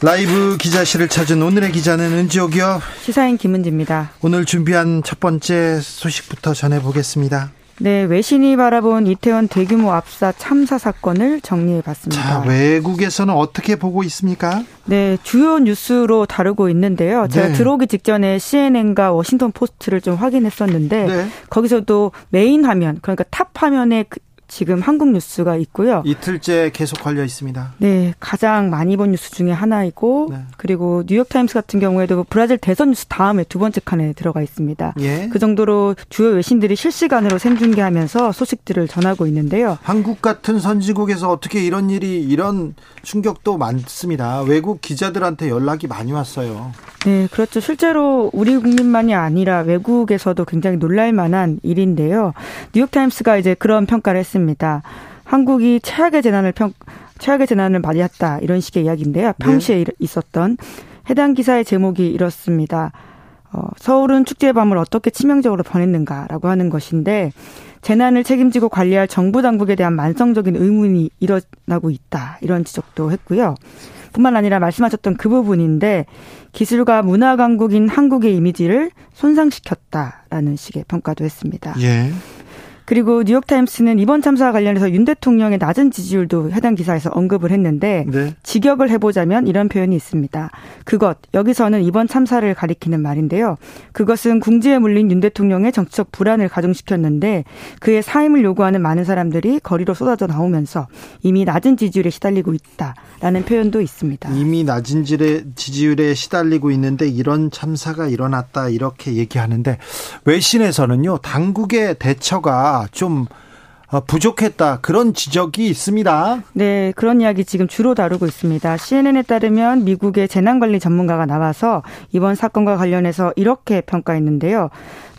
라이브 기자실을 찾은 오늘의 기자는 은지옥이요. 시사인 김은지입니다. 오늘 준비한 첫 번째 소식부터 전해보겠습니다. 네, 외신이 바라본 이태원 대규모 압사 참사 사건을 정리해 봤습니다. 자, 외국에서는 어떻게 보고 있습니까? 네, 주요 뉴스로 다루고 있는데요. 제가 네. 들어오기 직전에 CNN과 워싱턴 포스트를 좀 확인했었는데 네. 거기서도 메인 화면, 그러니까 탑 화면에 그 지금 한국 뉴스가 있고요. 이틀째 계속 걸려 있습니다. 네, 가장 많이 본 뉴스 중에 하나이고 네. 그리고 뉴욕 타임스 같은 경우에도 브라질 대선 뉴스 다음에 두 번째 칸에 들어가 있습니다. 예. 그 정도로 주요 외신들이 실시간으로 생중계하면서 소식들을 전하고 있는데요. 한국 같은 선진국에서 어떻게 이런 일이 이런 충격도 많습니다. 외국 기자들한테 연락이 많이 왔어요. 네, 그렇죠. 실제로 우리 국민만이 아니라 외국에서도 굉장히 놀랄 만한 일인데요. 뉴욕 타임스가 이제 그런 평가를 했습니다. 한국이 최악의 재난을 평 최악의 재난을 맞이했다 이런 식의 이야기인데요. 평시에 네. 있었던 해당 기사의 제목이 이렇습니다. 어, 서울은 축제의 밤을 어떻게 치명적으로 보냈는가라고 하는 것인데 재난을 책임지고 관리할 정부 당국에 대한 만성적인 의문이 일어나고 있다 이런 지적도 했고요. 뿐만 아니라 말씀하셨던 그 부분인데 기술과 문화 강국인 한국의 이미지를 손상시켰다라는 식의 평가도 했습니다. 예. 그리고 뉴욕타임스는 이번 참사와 관련해서 윤 대통령의 낮은 지지율도 해당 기사에서 언급을 했는데 네. 직역을 해보자면 이런 표현이 있습니다. 그것 여기서는 이번 참사를 가리키는 말인데요. 그것은 궁지에 물린 윤 대통령의 정치적 불안을 가중시켰는데 그의 사임을 요구하는 많은 사람들이 거리로 쏟아져 나오면서 이미 낮은 지지율에 시달리고 있다라는 표현도 있습니다. 이미 낮은 지지율에 시달리고 있는데 이런 참사가 일어났다 이렇게 얘기하는데 외신에서는요 당국의 대처가 좀 어, 부족했다 그런 지적이 있습니다. 네, 그런 이야기 지금 주로 다루고 있습니다. CNN에 따르면 미국의 재난관리 전문가가 나와서 이번 사건과 관련해서 이렇게 평가했는데요.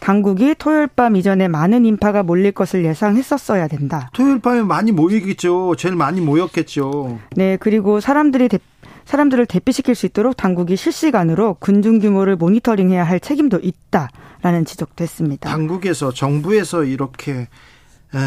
당국이 토요일 밤 이전에 많은 인파가 몰릴 것을 예상했었어야 된다. 토요일 밤에 많이 모이겠죠. 제일 많이 모였겠죠. 네, 그리고 사람들이 대, 사람들을 대피시킬 수 있도록 당국이 실시간으로 군중 규모를 모니터링해야 할 책임도 있다라는 지적도 했습니다. 당국에서 정부에서 이렇게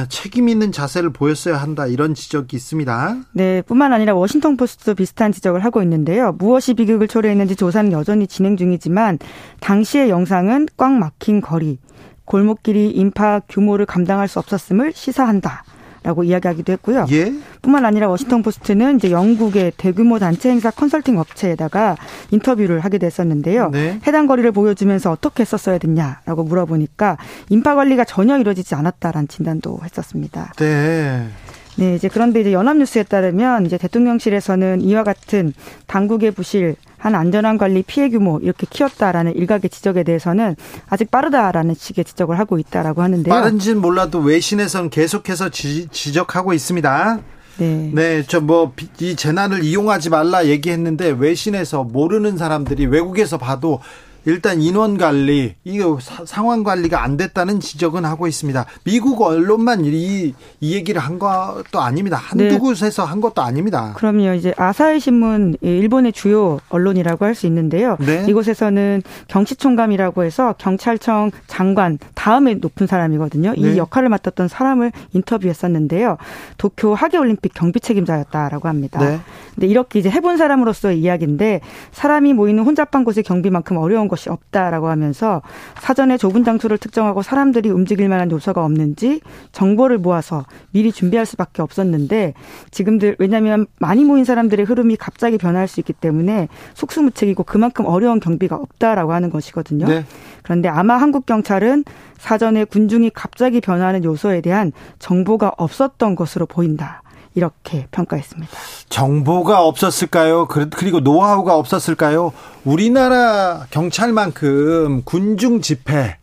책임 있는 자세를 보였어야 한다 이런 지적이 있습니다. 네, 뿐만 아니라 워싱턴 포스트도 비슷한 지적을 하고 있는데요. 무엇이 비극을 초래했는지 조사는 여전히 진행 중이지만 당시의 영상은 꽉 막힌 거리, 골목길이 인파 규모를 감당할 수 없었음을 시사한다. 라고 이야기하기도 했고요. 예? 뿐만 아니라 워싱턴 포스트는 이제 영국의 대규모 단체 행사 컨설팅 업체에다가 인터뷰를 하게 됐었는데요. 네. 해당 거리를 보여주면서 어떻게 했었어야 됐냐라고 물어보니까 인파 관리가 전혀 이루어지지 않았다라는 진단도 했었습니다. 네. 네, 이제 그런데 이제 연합뉴스에 따르면 이제 대통령실에서는 이와 같은 당국의 부실 한 안전한 관리 피해 규모 이렇게 키웠다라는 일각의 지적에 대해서는 아직 빠르다라는 식의 지적을 하고 있다라고 하는데요. 빠른지는 몰라도 외신에서는 계속해서 지, 적하고 있습니다. 네. 네, 저 뭐 이 재난을 이용하지 말라 얘기했는데 외신에서 모르는 사람들이 외국에서 봐도 일단 인원 관리, 이거 상황 관리가 안 됐다는 지적은 하고 있습니다. 미국 언론만 이, 이 얘기를 한 것도 아닙니다. 한두 네. 곳에서 한 것도 아닙니다. 그럼요. 이제 아사히 신문, 일본의 주요 언론이라고 할 수 있는데요. 네. 이곳에서는 경시총감이라고 해서 경찰청 장관 다음에 높은 사람이거든요. 이 네. 역할을 맡았던 사람을 인터뷰했었는데요. 도쿄 하계올림픽 경비 책임자였다라고 합니다. 네. 근데 이렇게 이제 해본 사람으로서의 이야기인데 사람이 모이는 혼잡한 곳의 경비만큼 어려운 것이 없다라고 하면서 사전에 좁은 장소를 특정하고 사람들이 움직일 만한 요소가 없는지 정보를 모아서 미리 준비할 수밖에 없었는데 지금들 왜냐하면 많이 모인 사람들의 흐름이 갑자기 변할 수 있기 때문에 속수무책이고 그만큼 어려운 경비가 없다라고 하는 것이거든요. 네. 그런데 아마 한국 경찰은 사전에 군중이 갑자기 변하는 요소에 대한 정보가 없었던 것으로 보인다. 이렇게 평가했습니다. 정보가 없었을까요? 그리고 노하우가 없었을까요? 우리나라 경찰만큼 군중 집회에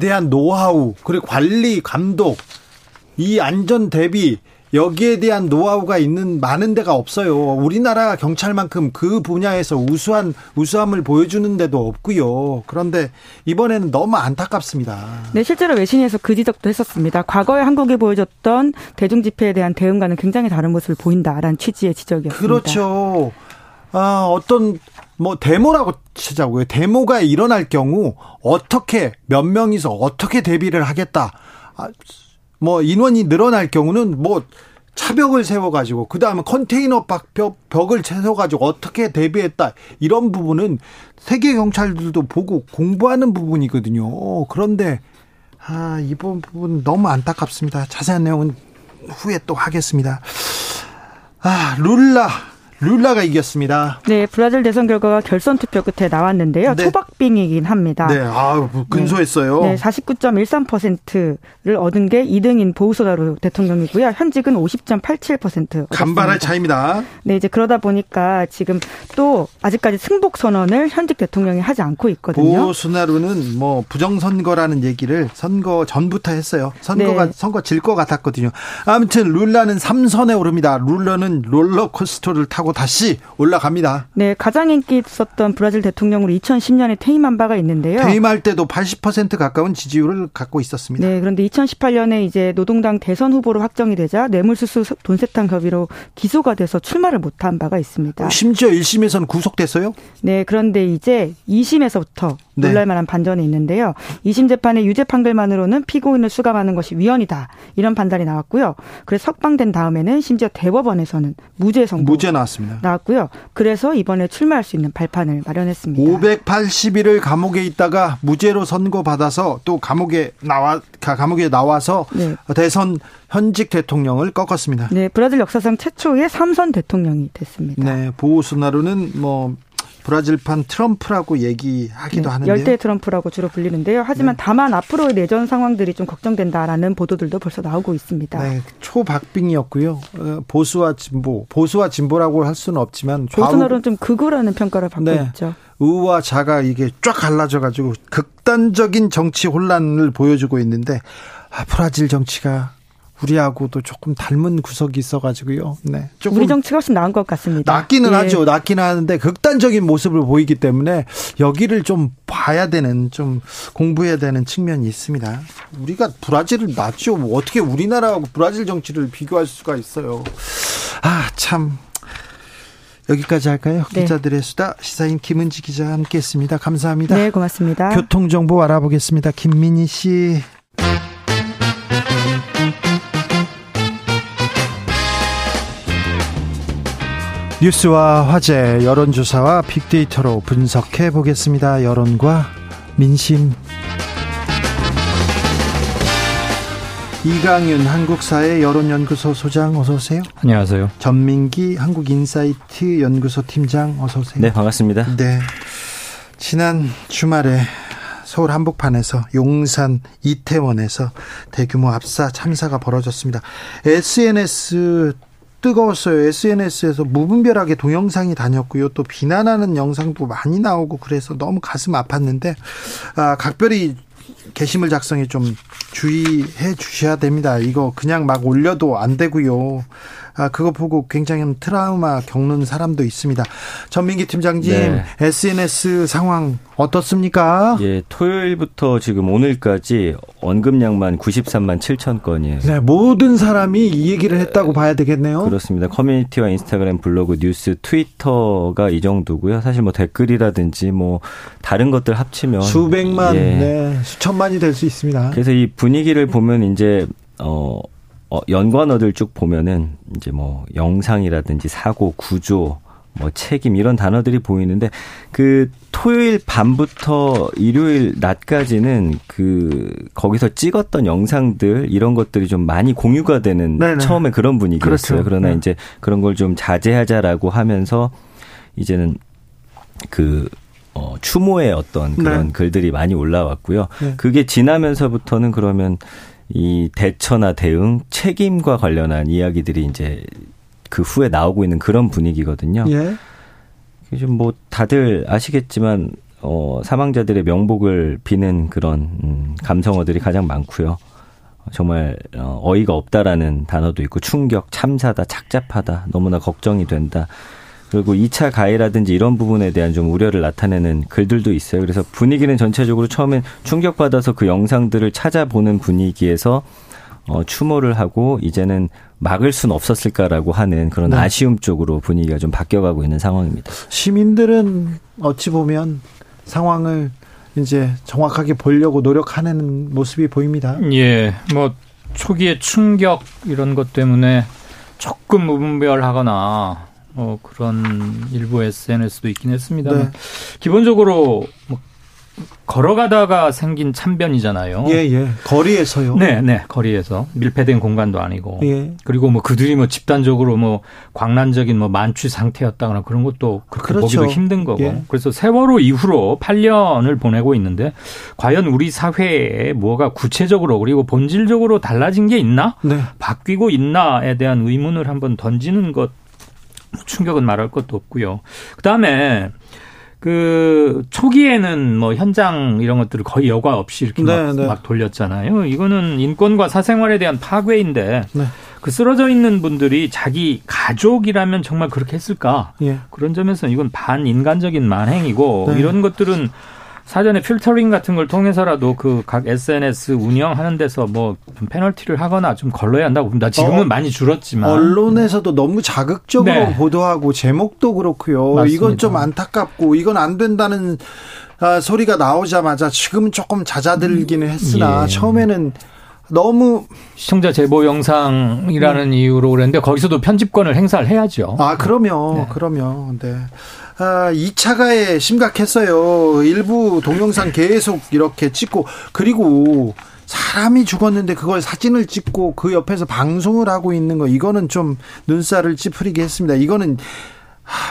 대한 노하우, 그리고 관리, 감독, 이 안전 대비 여기에 대한 노하우가 있는 많은 데가 없어요. 우리나라 경찰만큼 그 분야에서 우수한 우수함을 보여주는 데도 없고요. 그런데 이번에는 너무 안타깝습니다. 네, 실제로 외신에서 그 지적도 했었습니다. 과거에 한국이 보여줬던 대중 집회에 대한 대응과는 굉장히 다른 모습을 보인다라는 취지의 지적이었습니다. 그렇죠. 아, 어떤 뭐 데모라고 치자고요. 데모가 일어날 경우 어떻게 몇 명이서 어떻게 대비를 하겠다. 아, 뭐 인원이 늘어날 경우는 뭐 차벽을 세워가지고 그 다음에 컨테이너 벽, 벽을 세워가지고 어떻게 대비했다 이런 부분은 세계 경찰들도 보고 공부하는 부분이거든요. 그런데 아 이번 부분 너무 안타깝습니다. 자세한 내용은 후에 또 하겠습니다. 아 룰라 룰라가 이겼습니다. 네, 브라질 대선 결과가 결선 투표 끝에 나왔는데요. 네. 초박빙이긴 합니다. 네, 아 근소했어요. 네, 네 49.13%를 얻은 게 2등인 보우소다로 대통령이고요. 현직은 50.87%. 간발의 차입니다. 네, 이제 그러다 보니까 지금 또 아직까지 승복 선언을 현직 대통령이 하지 않고 있거든요. 보우소나루는 뭐 부정선거라는 얘기를 선거 전부터 했어요. 선거가 네. 선거 질 것 같았거든요. 아무튼 룰라는 3선에 오릅니다. 룰라는 롤러코스터를 타고 하고 다시 올라갑니다. 네, 가장 인기 있었던 브라질 대통령으로 2010년에 퇴임한 바가 있는데요. 퇴임할 때도 80% 가까운 지지율을 갖고 있었습니다. 네, 그런데 2018년에 이제 노동당 대선 후보로 확정이 되자 뇌물수수 돈세탁 협의로 기소가 돼서 출마를 못한 바가 있습니다. 심지어 1심에서는 구속됐어요? 네, 그런데 이제 2심에서부터 네. 놀랄 만한 반전이 있는데요. 2심 재판의 유죄 판결만으로는 피고인을 수감하는 것이 위헌이다 이런 판단이 나왔고요. 그래서 석방된 다음에는 심지어 대법원에서는 무죄 선고 무죄 나왔습니다. 나왔고요. 그래서 이번에 출마할 수 있는 발판을 마련했습니다. 580일을 감옥에 있다가 무죄로 선고 받아서 또 감옥에 나와 감옥에 나와서 네. 대선 현직 대통령을 꺾었습니다. 네, 브라질 역사상 최초의 삼선 대통령이 됐습니다. 네, 보우스나루는 뭐 브라질판 트럼프라고 얘기하기도 네, 하는데요. 열대 트럼프라고 주로 불리는데요. 하지만 네. 다만 앞으로의 내전 상황들이 좀 걱정된다라는 보도들도 벌써 나오고 있습니다. 네, 초박빙이었고요. 어, 보수와 진보, 보수와 진보라고 할 수는 없지만 보수널은 좀 극우라는 평가를 받고 네, 있죠. 우와 자가 이게 쫙 갈라져 가지고 극단적인 정치 혼란을 보여주고 있는데 아, 브라질 정치가 우리하고도 조금 닮은 구석이 있어가지고요. 네. 우리 정치가 훨씬 나은 것 같습니다. 낫기는 예. 하죠. 낫기는 하는데 극단적인 모습을 보이기 때문에 여기를 좀 봐야 되는, 좀 공부해야 되는 측면이 있습니다. 우리가 브라질을 낫죠. 뭐 어떻게 우리나라하고 브라질 정치를 비교할 수가 있어요. 아, 참. 여기까지 할까요? 네. 기자들의 수다 시사인 김은지 기자와 함께했습니다. 감사합니다. 네, 고맙습니다. 교통 정보 알아보겠습니다. 김민희 씨. 뉴스와 화제, 여론조사와 빅데이터로 분석해 보겠습니다. 여론과 민심. 이강윤 한국사회 여론연구소 소장 어서 오세요. 안녕하세요. 전민기 한국인사이트 연구소 팀장 어서 오세요. 네, 반갑습니다. 네. 지난 주말에 서울 한복판에서 용산 이태원에서 대규모 압사 참사가 벌어졌습니다. SNS 뜨거웠어요. SNS에서 무분별하게 동영상이 다녔고요. 또 비난하는 영상도 많이 나오고 그래서 너무 가슴 아팠는데 아, 각별히 게시물 작성에 좀 주의해 주셔야 됩니다. 이거 그냥 막 올려도 안 되고요. 아, 그거 보고 굉장히 트라우마 겪는 사람도 있습니다. 전민기 팀장님, 네. SNS 상황 어떻습니까? 예, 토요일부터 지금 오늘까지 언급량만 93만 7천 건이에요. 네, 모든 사람이 이 얘기를 했다고 봐야 되겠네요. 그렇습니다. 커뮤니티와 인스타그램, 블로그, 뉴스, 트위터가 이 정도고요. 사실 뭐 댓글이라든지 뭐 다른 것들 합치면 수백만, 예. 네, 수천만이 될 수 있습니다. 그래서 이 분위기를 보면 이제 어 어, 연관어들 쭉 보면은 이제 뭐 영상이라든지 사고, 구조, 뭐 책임 이런 단어들이 보이는데 그 토요일 밤부터 일요일 낮까지는 그 거기서 찍었던 영상들 이런 것들이 좀 많이 공유가 되는 네네. 처음에 그런 분위기였어요. 그렇죠. 그러나 네. 이제 그런 걸 좀 자제하자라고 하면서 이제는 그 어, 추모의 어떤 그런 네. 글들이 많이 올라왔고요. 네. 그게 지나면서부터는 그러면 이 대처나 대응, 책임과 관련한 이야기들이 이제 그 후에 나오고 있는 그런 분위기거든요. 예. 좀뭐 다들 아시겠지만 어 사망자들의 명복을 비는 그런 음 감성어들이 가장 많고요. 정말 어, 어이가 없다라는 단어도 있고 충격, 참사다, 착잡하다, 너무나 걱정이 된다. 그리고 2차 가해라든지 이런 부분에 대한 좀 우려를 나타내는 글들도 있어요. 그래서 분위기는 전체적으로 처음엔 충격받아서 그 영상들을 찾아보는 분위기에서 어, 추모를 하고 이제는 막을 순 없었을까라고 하는 그런 네. 아쉬움 쪽으로 분위기가 좀 바뀌어가고 있는 상황입니다. 시민들은 어찌 보면 상황을 이제 정확하게 보려고 노력하는 모습이 보입니다. 예, 뭐 초기에 충격 이런 것 때문에 조금 무분별하거나 뭐 그런 일부 SNS도 있긴 했습니다. 네. 기본적으로 뭐 걸어가다가 생긴 참변이잖아요. 예, 예. 거리에서요. 네, 네. 거리에서 밀폐된 공간도 아니고. 예. 그리고 뭐 그들이 뭐 집단적으로 뭐 광란적인 뭐 만취 상태였다거나 그런 것도 그렇게 그렇죠. 보기도 힘든 거고. 예. 그래서 세월호 이후로 8년을 보내고 있는데 과연 우리 사회에 뭐가 구체적으로 그리고 본질적으로 달라진 게 있나? 네. 바뀌고 있나에 대한 의문을 한번 던지는 것 충격은 말할 것도 없고요. 그 다음에 그 초기에는 뭐 현장 이런 것들을 거의 여과 없이 이렇게 네, 막, 네. 막, 돌렸잖아요. 이거는 인권과 사생활에 대한 파괴인데 네. 그 쓰러져 있는 분들이 자기 가족이라면 정말 그렇게 했을까? 예. 그런 점에서 이건 반인간적인 만행이고 네. 이런 것들은 사전에 필터링 같은 걸 통해서라도 그 각 SNS 운영하는 데서 뭐좀 페널티를 하거나 좀 걸러야 한다고 봅니다. 지금은 어, 많이 줄었지만 언론에서도 너무 자극적으로 네. 보도하고 제목도 그렇고요. 맞습니다. 이건 좀 안타깝고 이건 안 된다는 아, 소리가 나오자마자 지금은 조금 잦아들기는 했으나 예. 처음에는 너무 시청자 제보 영상이라는 네. 이유로 그랬는데 거기서도 편집권을 행사를 해야죠. 아, 그러면 네. 그러면 네. 아, 2차 가해 심각했어요. 일부 동영상 계속 이렇게 찍고 그리고 사람이 죽었는데 그걸 사진을 찍고 그 옆에서 방송을 하고 있는 거 이거는 좀 눈살을 찌푸리게 했습니다. 이거는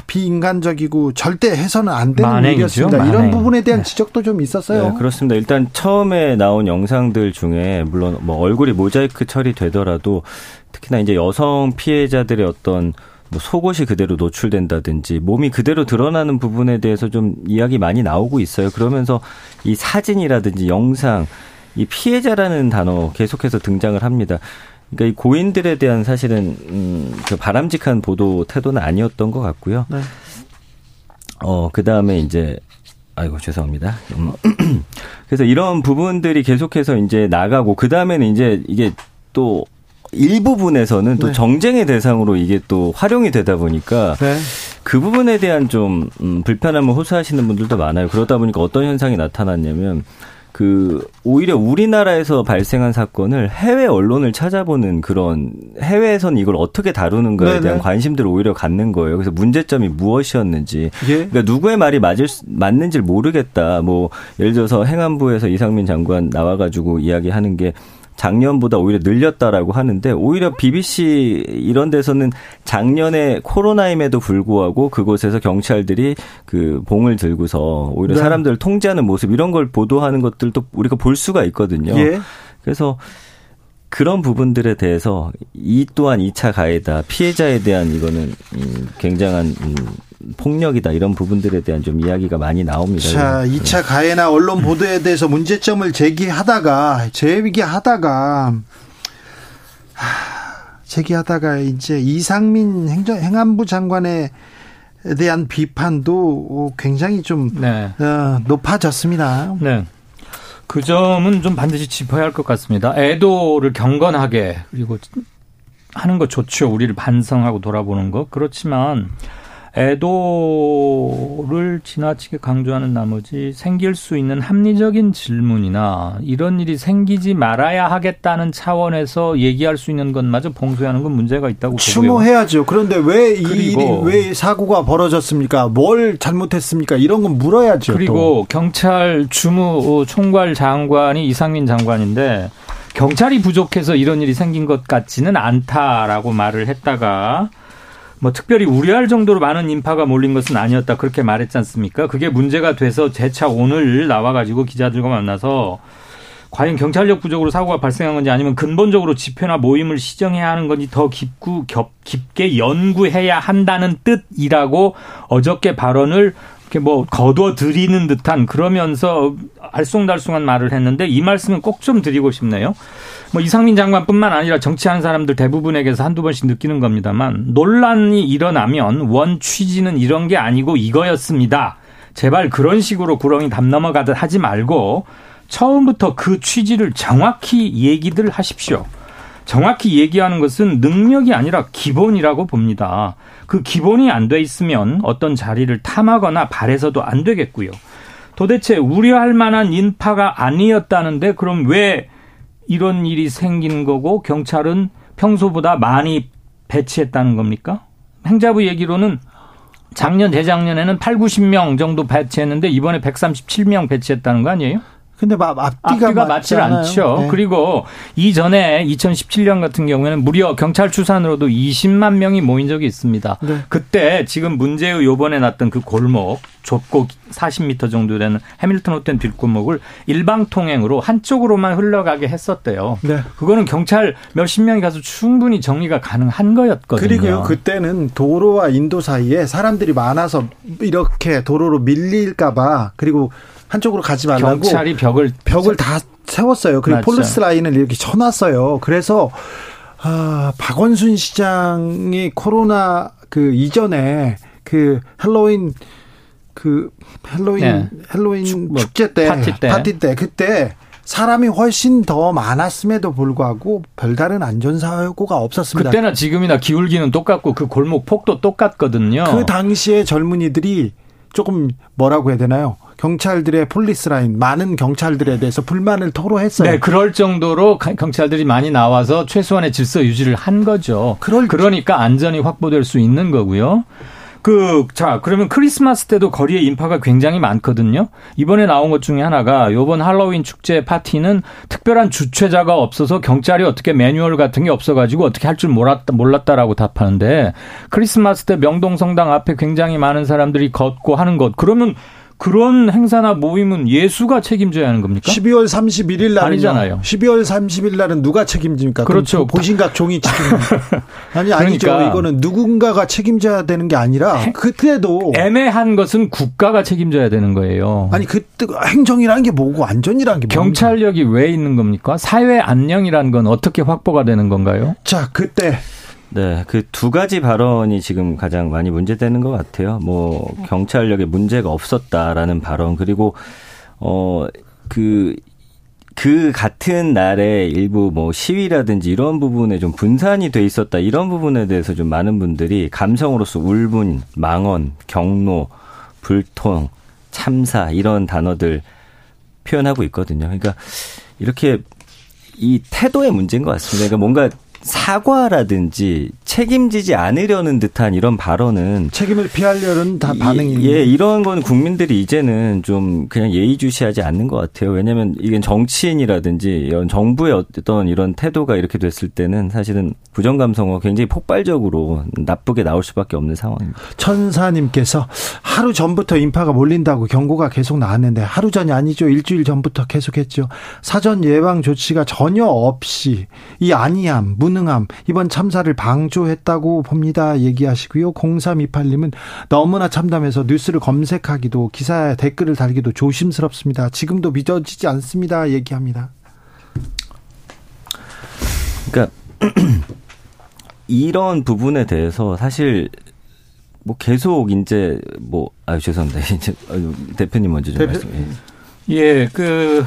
비인간적이고 절대 해서는 안 되는 만행이죠, 일이었습니다. 만행. 이런 부분에 대한 네. 지적도 좀 있었어요. 네, 그렇습니다. 일단 처음에 나온 영상들 중에 물론 뭐 얼굴이 모자이크 처리되더라도 특히나 이제 여성 피해자들의 어떤 뭐 속옷이 그대로 노출된다든지 몸이 그대로 드러나는 부분에 대해서 좀 이야기 많이 나오고 있어요. 그러면서 이 사진이라든지 영상, 이 피해자라는 단어 계속해서 등장을 합니다. 그러니까 이 고인들에 대한 사실은 음, 그 바람직한 보도 태도는 아니었던 것 같고요. 네. 어, 그 다음에 이제 아이고 죄송합니다. 음, 그래서 이런 부분들이 계속해서 이제 나가고 그 다음에는 이제 이게 또 일부분에서는 또 네. 정쟁의 대상으로 이게 또 활용이 되다 보니까 네. 그 부분에 대한 좀 음, 불편함을 호소하시는 분들도 많아요. 그러다 보니까 어떤 현상이 나타났냐면 그 오히려 우리나라에서 발생한 사건을 해외 언론을 찾아보는 그런 해외에서는 이걸 어떻게 다루는가에 네네. 대한 관심들을 오히려 갖는 거예요. 그래서 문제점이 무엇이었는지, 예? 그러니까 누구의 말이 맞을 맞는지를 모르겠다. 뭐 예를 들어서 행안부에서 이상민 장관 나와가지고 이야기하는 게 작년보다 오히려 늘렸다라고 하는데 오히려 BBC 이런 데서는 작년에 코로나임에도 불구하고 그곳에서 경찰들이 그 봉을 들고서 오히려 네. 사람들을 통제하는 모습 이런 걸 보도하는 것들도 우리가 볼 수가 있거든요. 예. 그래서 그런 부분들에 대해서 이 또한 2차 가해다 피해자에 대한 이거는 음, 굉장한 음, 폭력이다 이런 부분들에 대한 좀 이야기가 많이 나옵니다. 자, 2차 가해나 언론 보도에 대해서 문제점을 제기하다가 제기하다가 제기하다가 이제 이상민 행정 행안부 장관의 대한 비판도 굉장히 좀 네. 어, 높아졌습니다. 네. 그 점은 좀 반드시 짚어야 할 것 같습니다. 애도를 경건하게 그리고 하는 것 좋죠. 우리를 반성하고 돌아보는 것. 그렇지만 애도를 지나치게 강조하는 나머지 생길 수 있는 합리적인 질문이나 이런 일이 생기지 말아야 하겠다는 차원에서 얘기할 수 있는 것마저 봉쇄하는 건 문제가 있다고 보고요. 추모해야죠. 그런데 왜 이 일이 왜 사고가 벌어졌습니까? 뭘 잘못했습니까? 이런 건 물어야죠. 그리고 또. 경찰 주무 총괄 장관이 이상민 장관인데 경찰이 부족해서 이런 일이 생긴 것 같지는 않다라고 말을 했다가 뭐 특별히 우려할 정도로 많은 인파가 몰린 것은 아니었다 그렇게 말했지 않습니까? 그게 문제가 돼서 재차 오늘 나와가지고 기자들과 만나서 과연 경찰력 부족으로 사고가 발생한 건지 아니면 근본적으로 집회나 모임을 시정해야 하는 건지 더 깊고 겹, 깊게 연구해야 한다는 뜻이라고 어저께 발언을 이렇게 뭐 거둬 들이는 듯한 그러면서 알쏭달쏭한 말을 했는데 이 말씀은 꼭 좀 드리고 싶네요. 뭐 이상민 장관뿐만 아니라 정치하는 사람들 대부분에게서 한두 번씩 느끼는 겁니다만 논란이 일어나면 원 취지는 이런 게 아니고 이거였습니다. 제발 그런 식으로 구렁이 담 넘어가듯 하지 말고 처음부터 그 취지를 정확히 얘기들 하십시오. 정확히 얘기하는 것은 능력이 아니라 기본이라고 봅니다. 그 기본이 안 돼 있으면 어떤 자리를 탐하거나 바래서도 안 되겠고요. 도대체 우려할 만한 인파가 아니었다는데 그럼 왜 이런 일이 생긴 거고 경찰은 평소보다 많이 배치했다는 겁니까? 행자부 얘기로는 작년 재작년에는 8, 90명 정도 배치했는데 이번에 137명 배치했다는 거 아니에요? 근데 앞뒤가, 앞뒤가 맞지 않죠. 네. 그리고 이전에 2017년 같은 경우에는 무려 경찰 추산으로도 20만 명이 모인 적이 있습니다. 네. 그때 지금 문제의 요번에 났던 그 골목 좁고 40m 정도 되는 해밀턴 호텔 뒷골목을 일방 통행으로 한쪽으로만 흘러가게 했었대요. 네. 그거는 경찰 몇십 명이 가서 충분히 정리가 가능한 거였거든요. 그리고요, 그때는 도로와 인도 사이에 사람들이 많아서 이렇게 도로로 밀릴까 봐 그리고 한쪽으로 가지 말라고 경찰이 벽을 벽을 다 세웠어요. 그리고 맞죠. 폴리스 라인을 이렇게 쳐놨어요. 그래서 아, 박원순 시장이 코로나 그 이전에 그 헬로윈 그 헬로윈 네. 헬로윈 축, 뭐, 축제 때 파티 때 파티 때 그때 사람이 훨씬 더 많았음에도 불구하고 별다른 안전사고가 없었습니다. 그때나 지금이나 기울기는 똑같고 그 골목 폭도 똑같거든요. 그 당시에 젊은이들이 조금 뭐라고 해야 되나요? 경찰들의 폴리스 라인 많은 경찰들에 대해서 불만을 토로했어요. 네, 그럴 정도로 경찰들이 많이 나와서 최소한의 질서 유지를 한 거죠. 그럴 그러니까 안전이 확보될 수 있는 거고요. 그, 자, 그러면 크리스마스 때도 거리에 인파가 굉장히 많거든요. 이번에 나온 것 중에 하나가 요번 할로윈 축제 파티는 특별한 주최자가 없어서 경찰이 어떻게 매뉴얼 같은 게 없어가지고 어떻게 할 줄 몰랐다, 몰랐다라고 답하는데 크리스마스 때 명동성당 앞에 굉장히 많은 사람들이 걷고 하는 것. 그러면 그런 행사나 모임은 예수가 책임져야 하는 겁니까? 12월 31일 날은 아니잖아요. 12월 30일 날은 누가 책임집니까? 그렇죠. 보신각 종이 책임. 아니 아니죠. 그러니까 이거는 누군가가 책임져야 되는 게 아니라 그때도 애매한 것은 국가가 책임져야 되는 거예요. 아니 그때 행정이라는 게 뭐고 안전이라는 게 경찰력이 뭡니까? 왜 있는 겁니까? 사회 안녕이라는 건 어떻게 확보가 되는 건가요? 자, 그때 네, 그 두 가지 발언이 지금 가장 많이 문제되는 것 같아요. 뭐 경찰력에 문제가 없었다라는 발언 그리고 어그그 그 같은 날에 일부 뭐 시위라든지 이런 부분에 좀 분산이 돼 있었다 이런 부분에 대해서 좀 많은 분들이 감성으로서 울분, 망언, 경로, 불통, 참사 이런 단어들 표현하고 있거든요. 그러니까 이렇게 이 태도의 문제인 것 같습니다. 그러니까 뭔가 사과라든지 책임지지 않으려는 듯한 이런 발언은 책임을 피하려는 다 반응이 예, 이런 건 국민들이 이제는 좀 그냥 예의주시하지 않는 것 같아요. 왜냐하면 이게 정치인이라든지 이런 정부의 어떤 이런 태도가 이렇게 됐을 때는 사실은 부정 감성어 굉장히 폭발적으로 나쁘게 나올 수밖에 없는 상황입니다. 천사님께서 하루 전부터 인파가 몰린다고 경고가 계속 나왔는데 하루 전이 아니죠. 일주일 전부터 계속했죠. 사전 예방 조치가 전혀 없이 이 아니함, 무능함 이번 참사를 방조 했다고 봅니다. 얘기하시고요. 0328님은 너무나 참담해서 뉴스를 검색하기도 기사에 댓글을 달기도 조심스럽습니다. 지금도 믿어지지 않습니다. 얘기합니다. 그러니까 이런 부분에 대해서 사실 뭐 계속 이제 뭐 아유 죄송합니다. 이제 대표님 먼저 좀 대표... 말씀해. 예, 그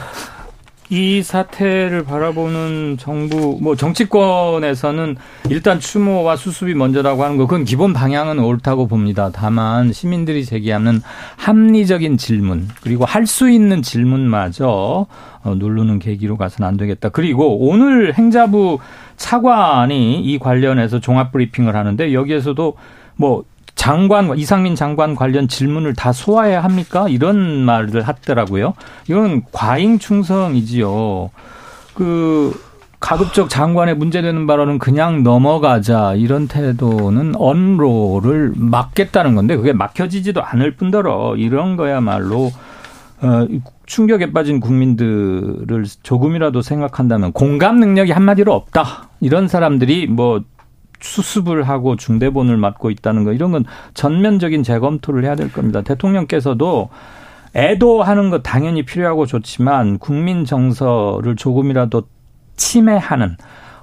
이 사태를 바라보는 정부, 뭐 정치권에서는 일단 추모와 수습이 먼저라고 하는 거, 그건 기본 방향은 옳다고 봅니다. 다만 시민들이 제기하는 합리적인 질문, 그리고 할 수 있는 질문마저 어, 누르는 계기로 가서는 안 되겠다. 그리고 오늘 행자부 차관이 이 관련해서 종합 브리핑을 하는데 여기에서도 뭐 장관 이상민 장관 관련 질문을 다 소화해야 합니까? 이런 말을 하더라고요. 이건 과잉 충성이지요. 그 가급적 장관의 문제되는 발언은 그냥 넘어가자 이런 태도는 언로를 막겠다는 건데 그게 막혀지지도 않을 뿐더러 이런 거야말로 어, 충격에 빠진 국민들을 조금이라도 생각한다면 공감 능력이 한마디로 없다. 이런 사람들이 뭐 수습을 하고 중대본을 맡고 있다는 거 이런 건 전면적인 재검토를 해야 될 겁니다. 대통령께서도 애도하는 것 당연히 필요하고 좋지만 국민 정서를 조금이라도 침해하는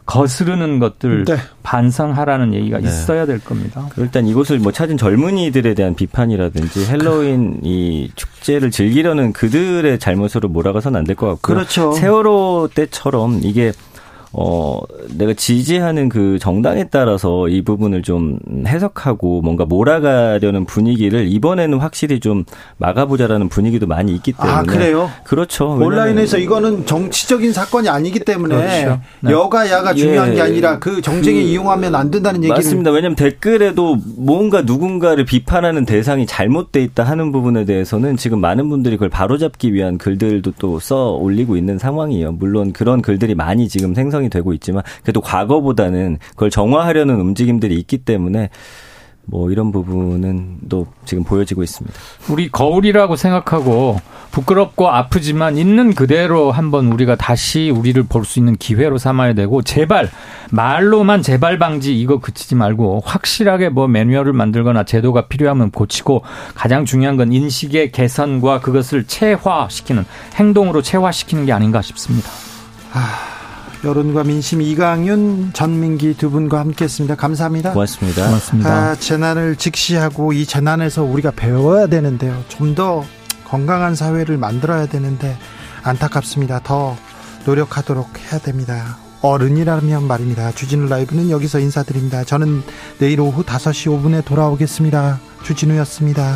거스르는 것들 네. 반성하라는 얘기가 네. 있어야 될 겁니다. 일단 이곳을 뭐 찾은 젊은이들에 대한 비판이라든지 헬로윈 이 축제를 즐기려는 그들의 잘못으로 몰아가서는 안 될 것 같고요. 그렇죠. 세월호 때처럼 이게 어, 내가 지지하는 그 정당에 따라서 이 부분을 좀 해석하고 뭔가 몰아가려는 분위기를 이번에는 확실히 좀 막아보자라는 분위기도 많이 있기 아, 때문에. 아, 그래요? 그렇죠. 온라인에서 이거는 정치적인 사건이 아니기 때문에 그렇죠. 네. 여가 야가 중요한 예. 게 아니라 그 정쟁에 그, 이용하면 안 된다는 얘기를. 맞습니다. 왜냐하면 댓글에도 뭔가 누군가를 비판하는 대상이 잘못돼 있다 하는 부분에 대해서는 지금 많은 분들이 그걸 바로잡기 위한 글들도 또 써 올리고 있는 상황이에요. 물론 그런 글들이 많이 지금 생성 형성이 되고 있지만 그래도 과거보다는 그걸 정화하려는 움직임들이 있기 때문에 뭐 이런 부분은 또 지금 보여지고 있습니다. 우리 거울이라고 생각하고 부끄럽고 아프지만 있는 그대로 한번 우리가 다시 우리를 볼 수 있는 기회로 삼아야 되고 제발 말로만 재발 방지 이거 그치지 말고 확실하게 뭐 매뉴얼을 만들거나 제도가 필요하면 고치고 가장 중요한 건 인식의 개선과 그것을 체화시키는 행동으로 체화시키는 게 아닌가 싶습니다. 아... 여론과 민심 이강윤 전민기 두 분과 함께했습니다. 감사합니다. 고맙습니다. 고맙습니다. 아, 재난을 직시하고 이 재난에서 우리가 배워야 되는데요. 좀 더 건강한 사회를 만들어야 되는데 안타깝습니다. 더 노력하도록 해야 됩니다. 어른이라면 말입니다. 주진우 라이브는 여기서 인사드립니다. 저는 내일 오후 5시 5분에 돌아오겠습니다. 주진우였습니다.